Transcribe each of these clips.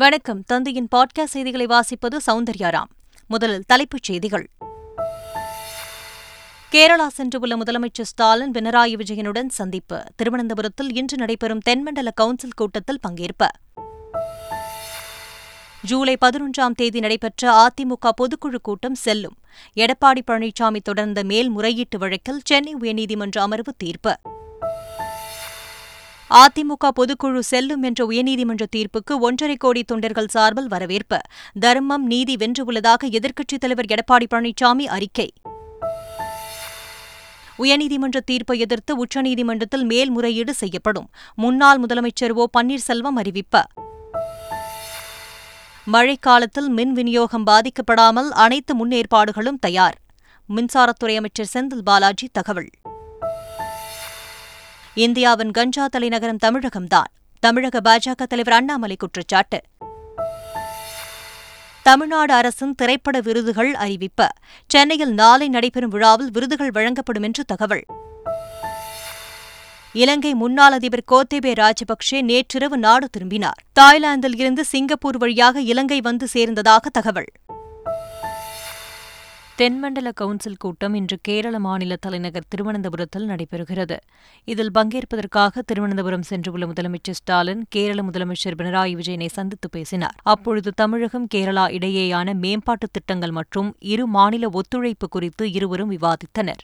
வணக்கம். தந்தையின் பாட்காஸ்ட் செய்திகளை வாசிப்பது சௌந்தர்யாராம் முதலில் தலைப்புச் செய்திகள். கேரளா சென்றுள்ள முதலமைச்சர் ஸ்டாலின் பினராயி விஜயனுடன் சந்திப்பு. திருவனந்தபுரத்தில் இன்று நடைபெறும் தென்மண்டல கவுன்சில் கூட்டத்தில் பங்கேற்பு. ஜூலை பதினொன்றாம் தேதி நடைபெற்ற அதிமுக பொதுக்குழு கூட்டம் செல்லும். எடப்பாடி பழனிசாமி தொடர்ந்த மேல்முறையீட்டு வழக்கில் சென்னை உயர்நீதிமன்ற அமர்வு தீர்ப்பு. அதிமுக பொதுக்குழு செல்லும் என்ற உயர்நீதிமன்ற தீர்ப்புக்கு ஒன்றரை கோடி தொண்டர்கள் சார்பில் வரவேற்பு. தர்மம் நீதி வென்றுள்ளதாக எதிர்க்கட்சித் தலைவர் எடப்பாடி பழனிசாமி அறிக்கை. உயர்நீதிமன்ற தீர்ப்பை எதிர்த்து உச்சநீதிமன்றத்தில் மேல்முறையீடு செய்யப்படும். முன்னாள் முதலமைச்சர் ஓ. பன்னீர்செல்வம் அறிவிப்பு. மழைக்காலத்தில் மின் விநியோகம் பாதிக்கப்படாமல் அனைத்து முன்னேற்பாடுகளும் தயார். மின்சாரத்துறை அமைச்சர் செந்தில் பாலாஜி தகவல். இந்தியாவின் கஞ்சா தலைநகரம் தமிழகம்தான். தமிழக பாஜக தலைவர் அண்ணாமலை குற்றச்சாட்டு. தமிழ்நாடு அரசின் திரைப்பட விருதுகள் அறிவிப்பு. சென்னையில் நாளை நடைபெறும் விழாவில் விருதுகள் வழங்கப்படும் என்று தகவல். இலங்கை முன்னாள் அதிபர் கோத்தேபே ராஜபக்சே நேற்றிரவு நாடு திரும்பினார். தாய்லாந்தில் இருந்து சிங்கப்பூர் வழியாக இலங்கை வந்து சேர்ந்ததாக தகவல். தென்மண்டல கவுன்சில் கூட்டம் இன்று கேரள மாநில தலைநகர் திருவனந்தபுரத்தில் நடைபெறுகிறது. இதில் பங்கேற்பதற்காக திருவனந்தபுரம் சென்றுள்ள முதலமைச்சர் ஸ்டாலின் கேரள முதலமைச்சர் பினராயி விஜயனை சந்தித்து பேசினார். அப்பொழுது தமிழகம் கேரளா இடையேயான மேம்பாட்டுத் திட்டங்கள் மற்றும் இரு மாநில ஒத்துழைப்பு குறித்து இருவரும் விவாதித்தனர்.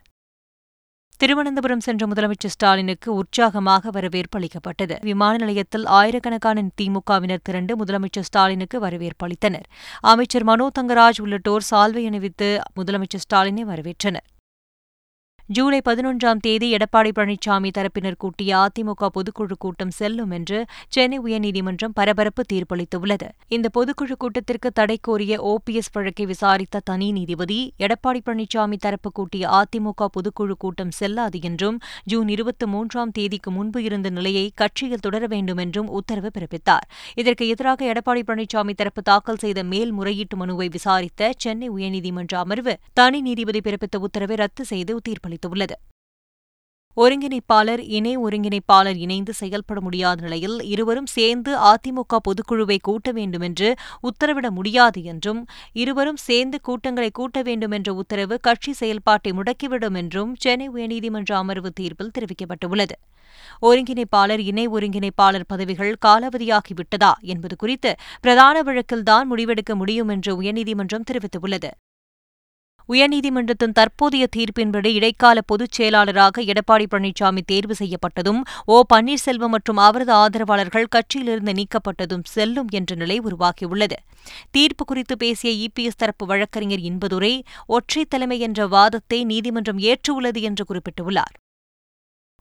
திருவனந்தபுரம் சென்ற முதலமைச்சர் ஸ்டாலினுக்கு உற்சாகமாக வரவேற்பு அளிக்கப்பட்டது. விமான நிலையத்தில் ஆயிரக்கணக்கான திமுகவினர் திரண்டு முதலமைச்சர் ஸ்டாலினுக்கு வரவேற்பு அளித்தனர். அமைச்சர் மனோ தங்கராஜ் உள்ளிட்டோர் சால்வை அணிவித்து முதலமைச்சர் ஸ்டாலினை வரவேற்றனர். ஜூலை பதினொன்றாம் தேதி எடப்பாடி பழனிசாமி தரப்பினர் கூட்டிய அதிமுக பொதுக்குழு கூட்டம் செல்லும் என்று சென்னை உயர்நீதிமன்றம் பரபரப்பு தீர்ப்பளித்துள்ளது. இந்த பொதுக்குழு கூட்டத்திற்கு தடை கோரிய ஓபிஎஸ் வழக்கை விசாரித்த தனி நீதிபதி எடப்பாடி பழனிசாமி தரப்பு கூட்டிய அதிமுக பொதுக்குழு கூட்டம் செல்லாது என்றும் ஜூன் இருபத்தி மூன்றாம் தேதிக்கு முன்பு இருந்த நிலையை கட்சியில் தொடர வேண்டும் என்றும் உத்தரவு பிறப்பித்தார். இதற்கு எதிராக எடப்பாடி பழனிசாமி தரப்பு தாக்கல் செய்த மேல்முறையீட்டு மனுவை விசாரித்த சென்னை உயர்நீதிமன்ற அமர்வு தனி நீதிபதி பிறப்பித்த உத்தரவை ரத்து செய்து தீர்ப்பளித்தார் அளித்துள்ளது ஒருங்கிணைப்பாளர் இணை ஒருங்கிணைப்பாளர் இணைந்து செயல்பட முடியாத நிலையில் இருவரும் சேர்ந்து அதிமுக பொதுக்குழுவை கூட்ட வேண்டும் என்று உத்தரவிட முடியாது என்றும் இருவரும் சேர்ந்து கூட்டங்களை கூட்ட வேண்டும் என்ற உத்தரவு கட்சி செயல்பாட்டை முடக்கிவிடும் என்றும் சென்னை உயர்நீதிமன்ற அமர்வு தீர்ப்பில் தெரிவிக்கப்பட்டுள்ளது. ஒருங்கிணைப்பாளர் இணை ஒருங்கிணைப்பாளர் பதவிகள் காலாவதியாகிவிட்டதா என்பது குறித்து பிரதான வழக்கில்தான் முடிவெடுக்க முடியும் என்று உயர்நீதிமன்றம் தெரிவித்துள்ளது. உயர்நீதிமன்றத்தின் தற்போதைய தீர்ப்பின்படி இடைக்கால பொதுச் செயலாளராக எடப்பாடி பழனிசாமி தேர்வு செய்யப்பட்டதும் ஓ பன்னீர்செல்வம் மற்றும் அவரது ஆதரவாளர்கள் கட்சியிலிருந்து நீக்கப்பட்டதும் செல்லும் என்ற நிலை உருவாகியுள்ளது. தீர்ப்பு குறித்து பேசிய இபிஎஸ் தரப்பு வழக்கறிஞர் இன்பதுரை ஒற்றை தலைமை என்ற வாதத்தை நீதிமன்றம் ஏற்றுள்ளது என்று குறிப்பிட்டுள்ளார்.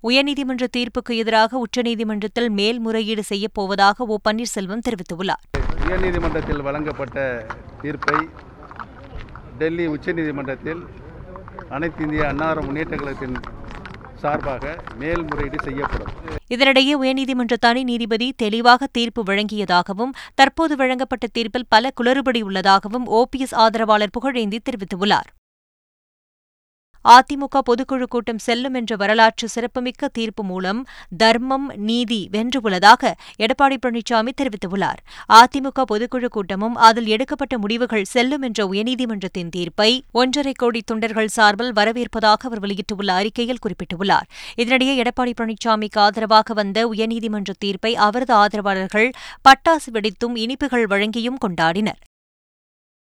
உயர்நீதிமன்ற தீர்ப்புக்கு எதிராக உச்சநீதிமன்றத்தில் மேல்முறையீடு செய்யப்போவதாக ஓ பன்னீர்செல்வம் தெரிவித்துள்ளார். உயர்நீதிமன்றத்தில் வழங்கப்பட்ட தீர்ப்பை டெல்லி உச்சநீதிமன்றத்தில் அனைத்து இந்திய அன்னார முன்னேற்ற கழகத்தின் சார்பாக மேல்முறையீடு செய்யப்படும். இதனிடையே உயர்நீதிமன்ற தனி நீதிபதி தெளிவாக தீர்ப்பு வழங்கியதாகவும் தற்போது வழங்கப்பட்ட தீர்ப்பில் பல குளறுபடி உள்ளதாகவும் ஓபிஎஸ் ஆதரவாளர் புகழேந்தி தெரிவித்துள்ளார். அதிமுக பொதுக்குழு கூட்டம் செல்லும் என்ற வரலாற்று சிறப்புமிக்க தீர்ப்பு மூலம் தர்மம் நீதி வென்றுள்ளதாக எடப்பாடி பழனிசாமி தெரிவித்துள்ளார். அதிமுக பொதுக்குழு கூட்டமும் அதில் எடுக்கப்பட்ட முடிவுகள் செல்லும் என்ற உயர்நீதிமன்றத்தின் தீர்ப்பை ஒன்றரை கோடி தொண்டர்கள் சார்பில் வரவேற்பதாக அவர் வெளியிட்டுள்ள அறிக்கையில் குறிப்பிட்டுள்ளார். இதனிடையே எடப்பாடி பழனிசாமிக்கு ஆதரவாக வந்த உயர்நீதிமன்ற தீர்ப்பை அவரது ஆதரவாளர்கள் பட்டாசு வெடித்தும் இனிப்புகள் வழங்கியும் கொண்டாடினர்.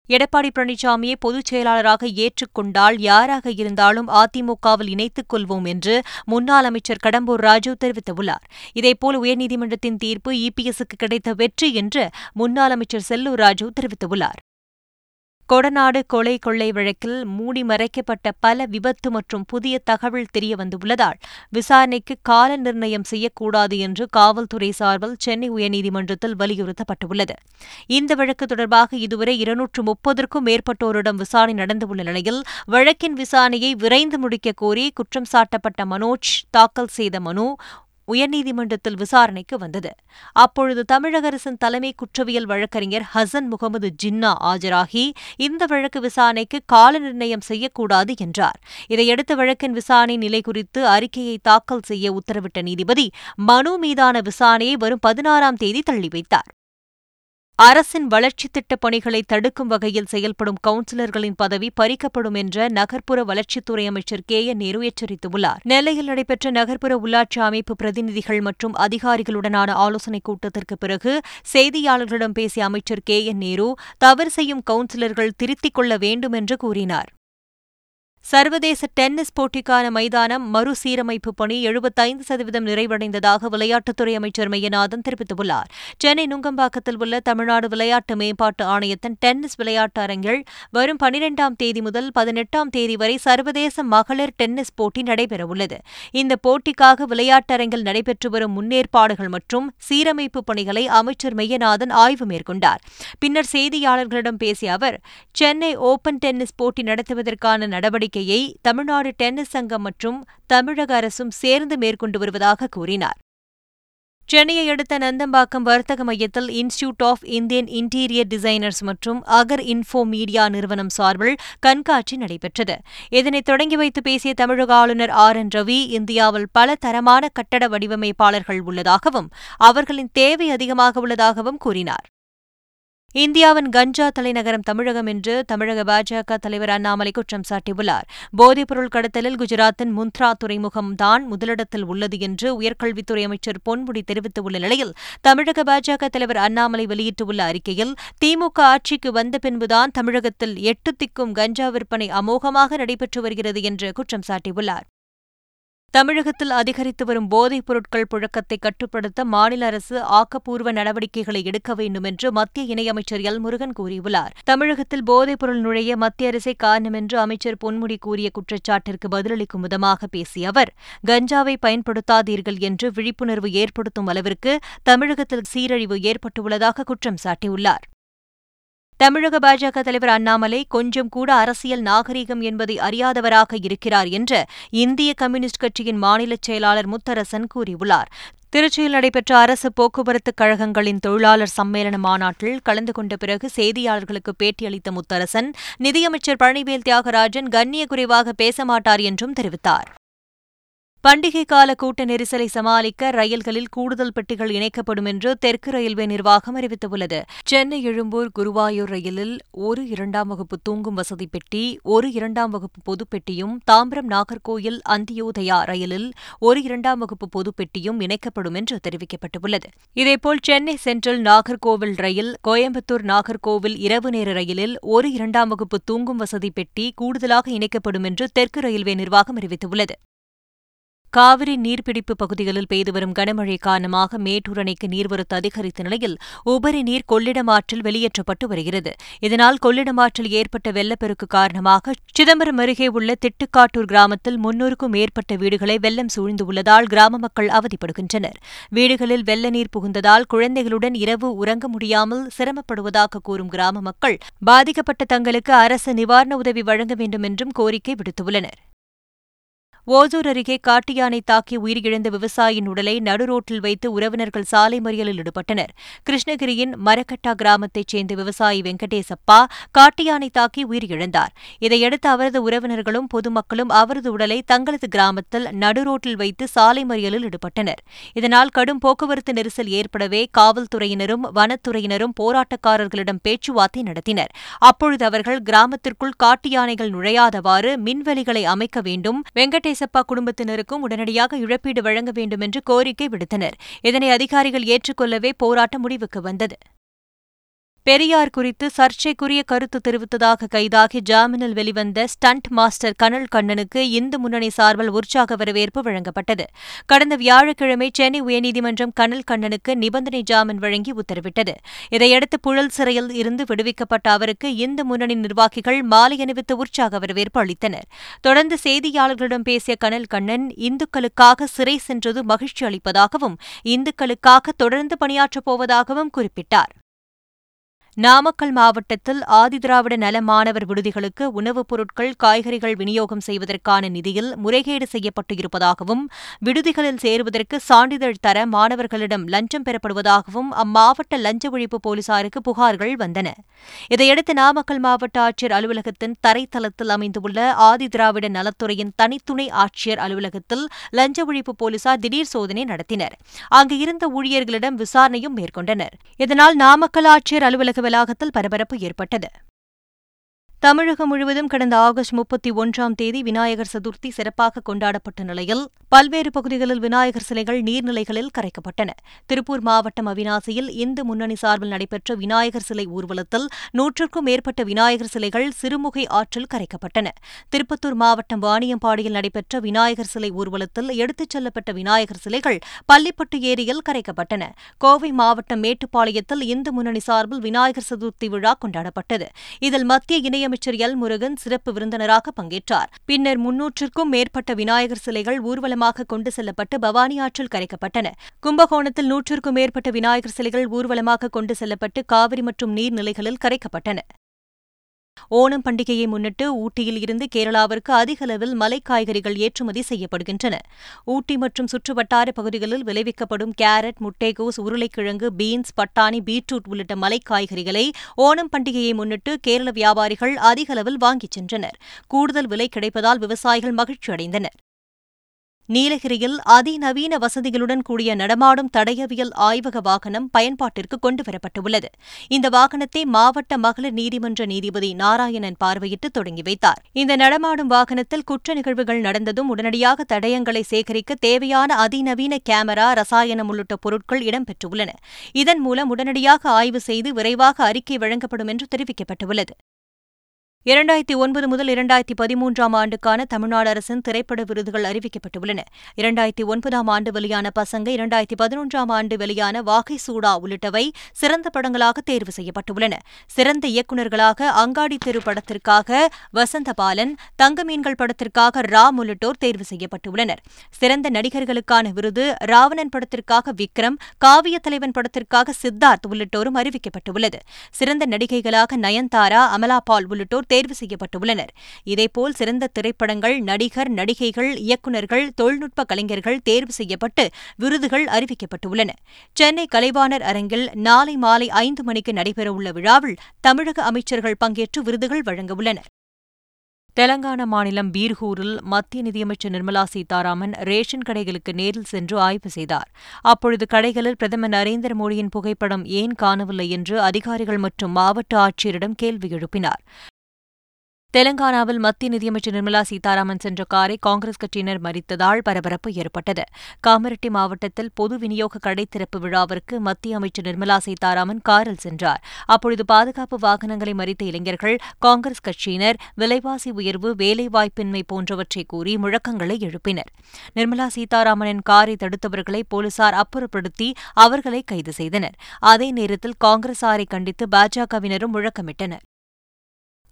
எடப்பாடி பழனிசாமியை பொதுச் செயலாளராக ஏற்றுக்கொண்டால் யாராக இருந்தாலும் அதிமுகவில் இணைத்துக் கொள்வோம் என்று முன்னாள் அமைச்சர் கடம்பூர் ராஜு தெரிவித்துள்ளார். இதேபோல் உயர்நீதிமன்றத்தின் தீர்ப்பு இபிஎஸ்க்கு கிடைத்த வெற்றி என்று முன்னாள் அமைச்சர் செல்லூர் ராஜு தெரிவித்துள்ளார். கொடநாடு கொலை கொள்ளை வழக்கில் மூடி மறைக்கப்பட்ட பல விபத்து மற்றும் புதிய தகவல் தெரியவந்துள்ளதால் விசாரணைக்கு கால நிர்ணயம் செய்யக்கூடாது என்று காவல்துறை சார்பில் சென்னை உயர்நீதிமன்றத்தில் வலியுறுத்தப்பட்டுள்ளது. இந்த வழக்கு தொடர்பாக இதுவரை இருநூற்று முப்பதற்கும் மேற்பட்டோரிடம் விசாரணை நடந்துள்ள நிலையில் வழக்கின் விசாரணையை விரைந்து முடிக்க கோரி குற்றம் சாட்டப்பட்ட மனோஜ் தாக்கல் செய்த மனு உயர்நீதிமன்றத்தில் விசாரணைக்கு வந்தது. அப்பொழுது தமிழக அரசின் தலைமை குற்றவியல் வழக்கறிஞர் ஹசன் முகமது ஜின்னா ஆஜராகி இந்த வழக்கு விசாரணைக்கு கால நிர்ணயம் செய்யக்கூடாது என்றார். இதையடுத்து வழக்கின் விசாரணை நிலை குறித்து அறிக்கையை தாக்கல் செய்ய உத்தரவிட்ட நீதிபதி மனு மீதான விசாரணையை வரும் பதினாறாம் தேதி தள்ளி வைத்தார் அரசின் வளர்ச்சித் திட்டப் பணிகளை தடுக்கும் வகையில் செயல்படும் கவுன்சிலர்களின் பதவி பறிக்கப்படும் என்ற நகர்ப்புற வளர்ச்சித்துறை அமைச்சர் கே என் நேரு எச்சரித்துள்ளார். நெல்லையில் நடைபெற்ற நகர்ப்புற உள்ளாட்சி அமைப்பு பிரதிநிதிகள் மற்றும் அதிகாரிகளுடனான ஆலோசனைக் கூட்டத்திற்கு பிறகு செய்தியாளர்களிடம் பேசிய அமைச்சர் கே என் நேரு தவறு செய்யும் கவுன்சிலர்கள் திருத்திக் கொள்ள வேண்டும் என்று கூறினார். சர்வதேச டென்னிஸ் போட்டிக்கான மைதானம் மறுசீரமைப்பு பணி எழுபத்தைந்து சதவீதம் நிறைவடைந்ததாக விளையாட்டுத்துறை அமைச்சர் மையநாதன் தெரிவித்துள்ளார். சென்னை நுங்கம்பாக்கத்தில் உள்ள தமிழ்நாடு விளையாட்டு மேம்பாட்டு ஆணையத்தின் டென்னிஸ் விளையாட்டு அரங்கில் வரும் பனிரெண்டாம் தேதி முதல் பதினெட்டாம் தேதி வரை சர்வதேச மகளிர் டென்னிஸ் போட்டி நடைபெறவுள்ளது. இந்த போட்டிக்காக விளையாட்டரங்கில் நடைபெற்று வரும் முன்னேற்பாடுகள் மற்றும் சீரமைப்பு பணிகளை அமைச்சர் மையநாதன் ஆய்வு மேற்கொண்டார். பின்னர் செய்தியாளர்களிடம் பேசிய அவர் சென்னை ஓபன் டென்னிஸ் போட்டி நடத்துவதற்கான நடவடிக்கை நடவடிக்கையை தமிழ்நாடு டென்னிஸ் சங்கம் மற்றும் தமிழக அரசும் சேர்ந்து மேற்கொண்டு வருவதாக கூறினார். சென்னையை அடுத்த நந்தம்பாக்கம் வர்த்தக மையத்தில் institute of Indian interior designers மற்றும் அகர் இன்ஃபோ மீடியா நிறுவனம் சார்பில் கண்காட்சி நடைபெற்றது. இதனை தொடங்கி வைத்து பேசிய தமிழக ஆளுநர் ஆர் என் ரவி இந்தியாவில் பல தரமான கட்டட வடிவமைப்பாளர்கள் உள்ளதாகவும் அவர்களின் தேவை அதிகமாக உள்ளதாகவும் கூறினார். இந்தியாவின் கஞ்சா தலைநகரம் தமிழகம் என்று தமிழக பாஜக தலைவர் அண்ணாமலை குற்றம் சாட்டியுள்ளார். போதைப்பொருள் கடத்தலில் குஜராத்தின் முந்த்ரா துறைமுகம்தான் முதலிடத்தில் உள்ளது என்று உயர்கல்வித்துறை அமைச்சர் பொன்முடி தெரிவித்துள்ள நிலையில் தமிழக பாஜக தலைவர் அண்ணாமலை வெளியிட்டுள்ள அறிக்கையில் திமுக ஆட்சிக்கு வந்த பின்புதான் தமிழகத்தில் எட்டு திக்கும் கஞ்சா விற்பனை அமோகமாக நடைபெற்று வருகிறது என்று குற்றம் சாட்டியுள்ளார். தமிழகத்தில் அதிகரித்து வரும் போதைப் பொருட்கள் புழக்கத்தை கட்டுப்படுத்த மாநில அரசு ஆக்கப்பூர்வ நடவடிக்கைகளை எடுக்க வேண்டும் என்று மத்திய இணையமைச்சர் எல். முருகன் கூறியுள்ளார். தமிழகத்தில் போதைப் பொருள் நுழைய மத்திய அரசே காரணம் என்று அமைச்சர் பொன்முடி கூறிய குற்றச்சாட்டிற்கு பதிலளிக்கும் விதமாக பேசிய அவர் கஞ்சாவை பயன்படுத்தாதீர்கள் என்று விழிப்புணர்வு ஏற்படுத்தும் அளவிற்கு தமிழகத்தில் சீரழிவு ஏற்பட்டுள்ளதாக குற்றம் சாட்டியுள்ளார். தமிழக பாஜக தலைவர் அண்ணாமலை கொஞ்சம் கூட அரசியல் நாகரிகம் என்பதை அறியாதவராக இருக்கிறார் என்று இந்திய கம்யூனிஸ்ட் கட்சியின் மாநில செயலாளர் முத்தரசன் கூறியுள்ளார். திருச்சியில் நடைபெற்ற அரசு போக்குவரத்து கழகங்களின் தொழிலாளர் சம்மேளன மாநாட்டில் கலந்து கொண்ட பிறகு செய்தியாளர்களுக்கு பேட்டியளித்த முத்தரசன் நிதியமைச்சர் பழனிவேல் தியாகராஜன் கண்ணிய குறைவாக பேச மாட்டார் என்றும் தெரிவித்தார். பண்டிகை கால கூட்ட நெரிசலை சமாளிக்க ரயில்களில் கூடுதல் பெட்டிகள் இணைக்கப்படும் என்று தெற்கு ரயில்வே நிர்வாகம் அறிவித்துள்ளது. சென்னை எழும்பூர் குருவாயூர் ரயிலில் ஒரு இரண்டாம் வகுப்பு தூங்கும் வசதி பெட்டி ஒரு இரண்டாம் வகுப்பு பொதுப்பெட்டியும் தாம்பரம் நாகர்கோயில் அந்தியோதயா ரயிலில் ஒரு இரண்டாம் வகுப்பு பொதுப்பெட்டியும் இணைக்கப்படும் என்று தெரிவிக்கப்பட்டுள்ளது. இதேபோல் சென்னை சென்ட்ரல் நாகர்கோவில் ரயில் கோயம்புத்தூர் நாகர்கோவில் இரவு நேர ரயிலில் ஒரு இரண்டாம் வகுப்பு தூங்கும் வசதி பெட்டி கூடுதலாக இணைக்கப்படும் என்று தெற்கு ரயில்வே நிர்வாகம் அறிவித்துள்ளது. காவிரி நீர்பிடிப்பு பகுதிகளில் பெய்து வரும் கனமழை காரணமாக மேட்டூர் அணைக்கு நீர்வரத்து அதிகரித்த நிலையில் உபரி நீர் கொள்ளிடம் ஆற்றில் வெளியேற்றப்பட்டு வருகிறது. இதனால் கொள்ளிடம் ஆற்றில் ஏற்பட்ட வெள்ளப்பெருக்கு காரணமாக சிதம்பரம் அருகே உள்ள திட்டுக்காட்டூர் கிராமத்தில் முன்னூறுக்கும் மேற்பட்ட வீடுகளை வெள்ளம் சூழ்ந்துள்ளதால் கிராம மக்கள் அவதிப்படுகின்றனர். வீடுகளில் வெள்ள நீர் புகுந்ததால் குழந்தைகளுடன் இரவு உறங்க முடியாமல் சிரமப்படுவதாக கூறும் கிராம மக்கள் பாதிக்கப்பட்ட தங்களுக்கு அரசு நிவாரண உதவி வழங்க வேண்டும் என்றும் கோரிக்கை விடுத்துள்ளனர். ஓசூர் அருகே காட்டு யானை தாக்கி உயிரிழந்த விவசாயியின் உடலை நடுரோட்டில் வைத்து உறவினர்கள் சாலை மறியலில் ஈடுபட்டனர். கிருஷ்ணகிரியின் மரக்கட்டா கிராமத்தைச் சேர்ந்த விவசாயி வெங்கடேசப்பா காட்டு யானை தாக்கி உயிரிழந்தார். இதையடுத்து அவரது உறவினர்களும் பொதுமக்களும் அவரது உடலை தங்களது கிராமத்தில் நடுரோட்டில் வைத்து சாலை மறியலில் ஈடுபட்டனர். இதனால் கடும் போக்குவரத்து நெரிசல் ஏற்படவே காவல்துறையினரும் வனத்துறையினரும் போராட்டக்காரர்களிடம் பேச்சுவார்த்தை நடத்தினர். அப்பொழுது அவர்கள் கிராமத்திற்குள் காட்டு யானைகள் நுழையாதவாறு மின்வெளிகளை அமைக்க வேண்டும் வெங்கடேச வெங்கடேசப்பா குடும்பத்தினருக்கும் உடனடியாக இழப்பீடு வழங்க வேண்டும் என்று கோரிக்கை விடுத்தனர். இதனை அதிகாரிகள் ஏற்றுக்கொள்ளவே போராட்டம் முடிவுக்கு வந்தது. பெரியார் குறித்து சர்ச்சைக்குரிய கருத்து தெரிவித்ததாக கைதாகி ஜாமீனில் வெளிவந்த ஸ்டண்ட் மாஸ்டர் கனல் கண்ணனுக்கு இந்து முன்னணி சார்பில் உற்சாக வரவேற்பு வழங்கப்பட்டது. கடந்த வியாழக்கிழமை சென்னை உயர்நீதிமன்றம் கனல் கண்ணனுக்கு நிபந்தனை ஜாமீன் வழங்கி உத்தரவிட்டது. இதையடுத்து புழல் சிறையில் இருந்து விடுவிக்கப்பட்ட அவருக்கு இந்து முன்னணி நிர்வாகிகள் மாலை அணிவித்து உற்சாக வரவேற்பு அளித்தனர். தொடர்ந்து செய்தியாளர்களிடம் பேசிய கனல் கண்ணன் இந்துக்களுக்காக சிறை சென்றது மகிழ்ச்சி அளிப்பதாகவும் இந்துக்களுக்காக தொடர்ந்து பணியாற்றப் போவதாகவும் குறிப்பிட்டார். நாமக்கல் மாவட்டத்தில் ஆதிதிராவிட நல மாணவர் விடுதிகளுக்கு உணவுப் பொருட்கள் காய்கறிகள் விநியோகம் செய்வதற்கான நிதியில் முறைகேடு செய்யப்பட்டு இருப்பதாகவும் விடுதிகளில் சேருவதற்கு சான்றிதழ் தர மாணவர்களிடம் லஞ்சம் பெறப்படுவதாகவும் அம்மாவட்ட லஞ்ச ஒழிப்பு போலீசாருக்கு புகார்கள் வந்தன. இதையடுத்து நாமக்கல் மாவட்ட ஆட்சியர் அலுவலகத்தின் தரைத்தளத்தில் அமைந்துள்ள ஆதிதிராவிட நலத்துறையின் தனித்துணை ஆட்சியர் அலுவலகத்தில் லஞ்ச ஒழிப்பு போலீசார் திடீர் சோதனை நடத்தினர். அங்கு இருந்த ஊழியர்களிடம் விசாரணையும் மேற்கொண்டனர். இதனால் நாமக்கல் ஆட்சியர் அலுவலக வளாகத்தில் பரபரப்பு ஏற்பட்டது. தமிழகம் முழுவதும் கடந்த ஆகஸ்ட் முப்பத்தி ஒன்றாம் தேதி விநாயகர் சதுர்த்தி சிறப்பாக கொண்டாடப்பட்ட நிலையில் பல்வேறு பகுதிகளில் விநாயகர் சிலைகள் நீர்நிலைகளில் கரைக்கப்பட்டன. திருப்பூர் மாவட்டம் அவினாசியில் இந்து முன்னணி சார்பில் நடைபெற்ற விநாயகர் சிலை ஊர்வலத்தில் நூற்றுக்கும் மேற்பட்ட விநாயகர் சிலைகள் சிறுமுகை ஆற்றில் கரைக்கப்பட்டன. திருப்பத்தூர் மாவட்டம் வாணியம்பாடியில் நடைபெற்ற விநாயகர் சிலை ஊர்வலத்தில் எடுத்துச் செல்லப்பட்ட விநாயகர் சிலைகள் பள்ளிப்பட்டு ஏரியில் கரைக்கப்பட்டன. கோவை மாவட்டம் மேட்டுப்பாளையத்தில் இந்து முன்னணி சார்பில் விநாயகர் சதுர்த்தி விழா கொண்டாடப்பட்டது. இதில் மத்திய இணையம் இணையமைச்சர் எல். முருகன் சிறப்பு விருந்தினராக பங்கேற்றார். பின்னர் முன்னூற்றுக்கும் மேற்பட்ட விநாயகர் சிலைகள் ஊர்வலமாக கொண்டு செல்லப்பட்டு பவானி ஆற்றில் கரைக்கப்பட்டன. கும்பகோணத்தில் நூற்றுக்கும் மேற்பட்ட விநாயகர் சிலைகள் ஊர்வலமாக கொண்டு செல்லப்பட்டு காவிரி மற்றும் நீர்நிலைகளில் கரைக்கப்பட்டன. ஓணம் பண்டிகையை முன்னிட்டு ஊட்டியில் இருந்து கேரளாவிற்கு அதிக அளவில் மலை காய்கறிகள் ஏற்றுமதி செய்யப்படுகின்றன. ஊட்டி மற்றும் சுற்றுவட்டார பகுதிகளில் விளைவிக்கப்படும் கேரட் முட்டைகோஸ் உருளைக்கிழங்கு பீன்ஸ் பட்டாணி பீட்ரூட் உள்ளிட்ட மலை காய்கறிகளை ஓணம் பண்டிகையை முன்னிட்டு கேரள வியாபாரிகள் அதிக அளவில் வாங்கிச் சென்றனர். கூடுதல் விலை கிடைப்பதால் விவசாயிகள் மகிழ்ச்சியடைந்தனர். நீலகிரியில் அதிநவீன வசதிகளுடன் கூடிய நடமாடும் தடயவியல் ஆய்வக வாகனம் பயன்பாட்டிற்கு கொண்டுவரப்பட்டுள்ளது. இந்த வாகனத்தை மாவட்ட மகளிர் நீதிமன்ற நீதிபதி நாராயணன் பார்வையிட்டு தொடங்கி வைத்தார். இந்த நடமாடும் வாகனத்தில் குற்ற நிகழ்வுகள் நடந்ததும் உடனடியாக தடயங்களை சேகரிக்க தேவையான அதிநவீன கேமரா ரசாயனம் உள்ளிட்ட பொருட்கள் இடம்பெற்றுள்ளன. இதன் மூலம் உடனடியாக ஆய்வு செய்து விரைவாக அறிக்கை வழங்கப்படும் என்று தெரிவிக்கப்பட்டுள்ளது. இரண்டாயிரத்தி ஒன்பது முதல் இரண்டாயிரத்தி பதிமூன்றாம் ஆண்டுக்கான தமிழ்நாடு அரசின் திரைப்பட விருதுகள் அறிவிக்கப்பட்டுள்ளன. இரண்டாயிரத்தி ஒன்பதாம் ஆண்டு வெளியான பசங்க இரண்டாயிரத்தி பதினொன்றாம் ஆண்டு வெளியான வாகை சூடா உள்ளிட்டவை சிறந்த படங்களாக தேர்வு செய்யப்பட்டுள்ளன. சிறந்த இயக்குநர்களாக அங்காடி தெரு படத்திற்காக வசந்தபாலன் தங்கமீன்கள் படத்திற்காக ராம் உள்ளிட்டோர் தேர்வு செய்யப்பட்டுள்ளனர். சிறந்த நடிகர்களுக்கான விருது ராவணன் படத்திற்காக விக்ரம் காவிய தலைவன் படத்திற்காக சித்தார்த் உள்ளிட்டோரும் அறிவிக்கப்பட்டுள்ளது. சிறந்த நடிகைகளாக நயன்தாரா அமலா பால் உள்ளிட்டோர் தேர்வு செய்யப்பட்டுள்ளனர் இதேபோல் சிறந்த திரைப்படங்கள் நடிகர் நடிகைகள் இயக்குநர்கள் தொழில்நுட்ப கலைஞர்கள் தேர்வு செய்யப்பட்டு விருதுகள் அறிவிக்கப்பட்டுள்ளன சென்னை கலைவாணர் அரங்கில் நாளை மாலை ஐந்து மணிக்கு நடைபெறவுள்ள விழாவில் தமிழக அமைச்சர்கள் பங்கேற்று விருதுகள் வழங்கவுள்ளனர் தெலங்கானா மாநிலம் பீர்கூரில் மத்திய நிதியமைச்சர் நிர்மலா சீதாராமன் ரேஷன் கடைகளுக்கு நேரில் சென்று ஆய்வு செய்தார். அப்பொழுது கடைகளில் பிரதமர் நரேந்திர மோடியின் புகைப்படம் ஏன் காணவில்லை என்று அதிகாரிகள் மற்றும் மாவட்ட ஆட்சியரிடம் கேள்வி எழுப்பினார். தெலங்கானாவில் மத்திய நிதியமைச்சர் நிர்மலா சீதாராமன் சென்ற காரை காங்கிரஸ் கட்சியினர் மறித்ததால் பரபரப்பு ஏற்பட்டது. காமரெட்டி மாவட்டத்தில் பொது விநியோக கடை திறப்பு விழாவிற்கு மத்திய அமைச்சர் நிர்மலா சீதாராமன் காரில் சென்றார். அப்பொழுது பாதுகாப்பு வாகனங்களை மறித்த இளைஞர்கள் காங்கிரஸ் கட்சியினர் விலைவாசி உயர்வு வேலைவாய்ப்பின்மை போன்றவற்றை கூறி முழக்கங்களை எழுப்பினர். நிர்மலா சீதாராமனின் காரை தடுத்தவர்களை போலீசார் அப்புறப்படுத்தி அவர்களை கைது செய்தனர். அதே நேரத்தில் காங்கிரசாரை கண்டித்து பாஜகவினரும் முழக்கமிட்டனர்.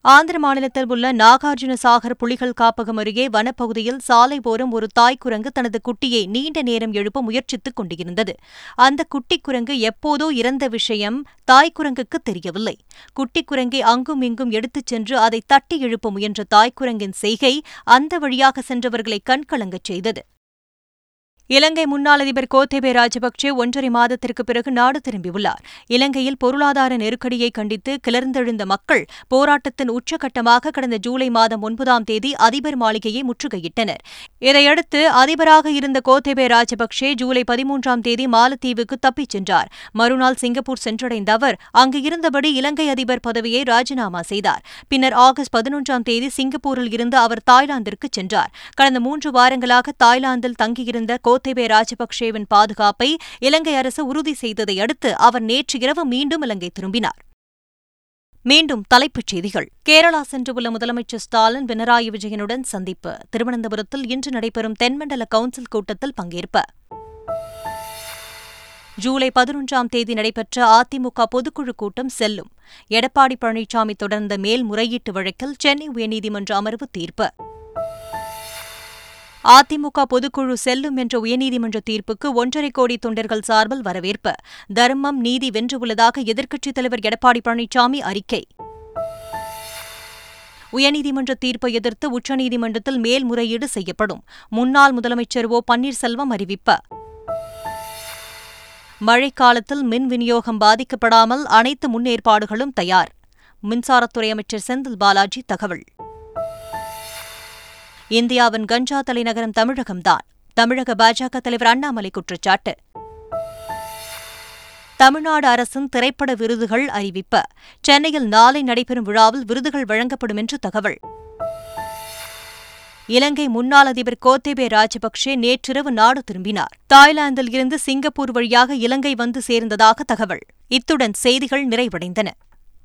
ஆந்திர மாநிலத்தில் உள்ள நாகார்ஜுன சாகர் புலிகள் காப்பகம் அருகே வனப்பகுதியில் சாலை ஓரம் ஒரு தாய் குரங்கு தனது குட்டியை நீண்ட நேரம் எழுப்ப முயற்சித்துக் கொண்டிருந்தது. அந்த குட்டி குரங்கு எப்போதோ இறந்த விஷயம் தாய் குரங்குக்கு தெரியவில்லை. குட்டி குரங்கை அங்கும் இங்கும் எடுத்துச் சென்று அதை தட்டி எழுப்ப முயன்ற தாய் குரங்கின் செய்கை அந்த வழியாக சென்றவர்களை கண்கலங்கச் செய்தது. இலங்கை முன்னாள் அதிபர் கோத்தேபே ராஜபக்சே ஒன்றரை மாதத்திற்கு பிறகு நாடு திரும்பியுள்ளார். இலங்கையில் பொருளாதார நெருக்கடியை கண்டித்து கிளர்ந்தெழுந்த மக்கள் போராட்டத்தின் உச்சகட்டமாக கடந்த ஜூலை மாதம் ஒன்பதாம் தேதி அதிபர் மாளிகையை முற்றுகையிட்டனர். இதையடுத்து அதிபராக இருந்த கோத்தேபே ராஜபக்சே ஜூலை பதிமூன்றாம் தேதி மாலத்தீவுக்கு தப்பிச் சென்றார். மறுநாள் சிங்கப்பூர் சென்றடைந்த அவர் அங்கு இருந்தபடி இலங்கை அதிபர் பதவியை ராஜினாமா செய்தார். பின்னர் ஆகஸ்ட் பதினொன்றாம் தேதி சிங்கப்பூரில் இருந்து அவர் தாய்லாந்திற்கு சென்றார். கடந்த மூன்று வாரங்களாக தாய்லாந்தில் தங்கியிருந்த கோத்தபே ராஜபக்சேவின் பாதுகாப்பை இலங்கை அரசு உறுதி செய்ததை அடுத்து அவர் நேற்று இரவு மீண்டும் இலங்கை திரும்பினார். மீண்டும் தலைப்புச் செய்திகள். கேரளா சென்றுள்ள முதலமைச்சர் ஸ்டாலின் பினராயி விஜயனுடன் சந்திப்பு. திருவனந்தபுரத்தில் இன்று நடைபெறும் தென்மண்டல கவுன்சில் கூட்டத்தில் பங்கேற்பு. ஜூலை பதினொன்றாம் தேதி நடைபெற்ற அதிமுக பொதுக்குழு கூட்டம் செல்லும். எடப்பாடி பழனிசாமி தொடர்ந்த மேல்முறையீட்டு வழக்கில் சென்னை உயர்நீதிமன்ற அமர்வு தீர்ப்பு. அதிமுக பொதுக்குழு செல்லும் என்ற உயர்நீதிமன்ற தீர்ப்புக்கு ஒன்றரை கோடி தொண்டர்கள் சார்பில் வரவேற்பு. தர்மம் நீதி வென்றுள்ளதாக எதிர்க்கட்சித் தலைவர் எடப்பாடி பழனிசாமி அறிக்கை. உயர்நீதிமன்ற தீர்ப்பை எதிர்த்து உச்சநீதிமன்றத்தில் மேல்முறையீடு செய்யப்படும். முன்னாள் முதலமைச்சர் ஓ பன்னீர்செல்வம் அறிவிப்பு. மழைக்காலத்தில் மின் விநியோகம் பாதிக்கப்படாமல் அனைத்து முன்னேற்பாடுகளும் தயார். மின்சாரத்துறை அமைச்சர் செந்தில் பாலாஜி தகவல். இந்தியாவின் கஞ்சா தலைநகரம் தமிழகம்தான். தமிழக பாஜக தலைவர் அண்ணாமலை குற்றச்சாட்டு. தமிழ்நாடு அரசின் திரைப்பட விருதுகள் அறிவிப்பு. சென்னையில் நாளை நடைபெறும் விழாவில் விருதுகள் வழங்கப்படும் என்று தகவல். இலங்கை முன்னாள் அதிபர் கோத்தேபே ராஜபக்சே நேற்றிரவு நாடு திரும்பினார். தாய்லாந்தில் இருந்து சிங்கப்பூர் வழியாக இலங்கை வந்து சேர்ந்ததாக தகவல். இத்துடன் செய்திகள் நிறைவடைந்தன.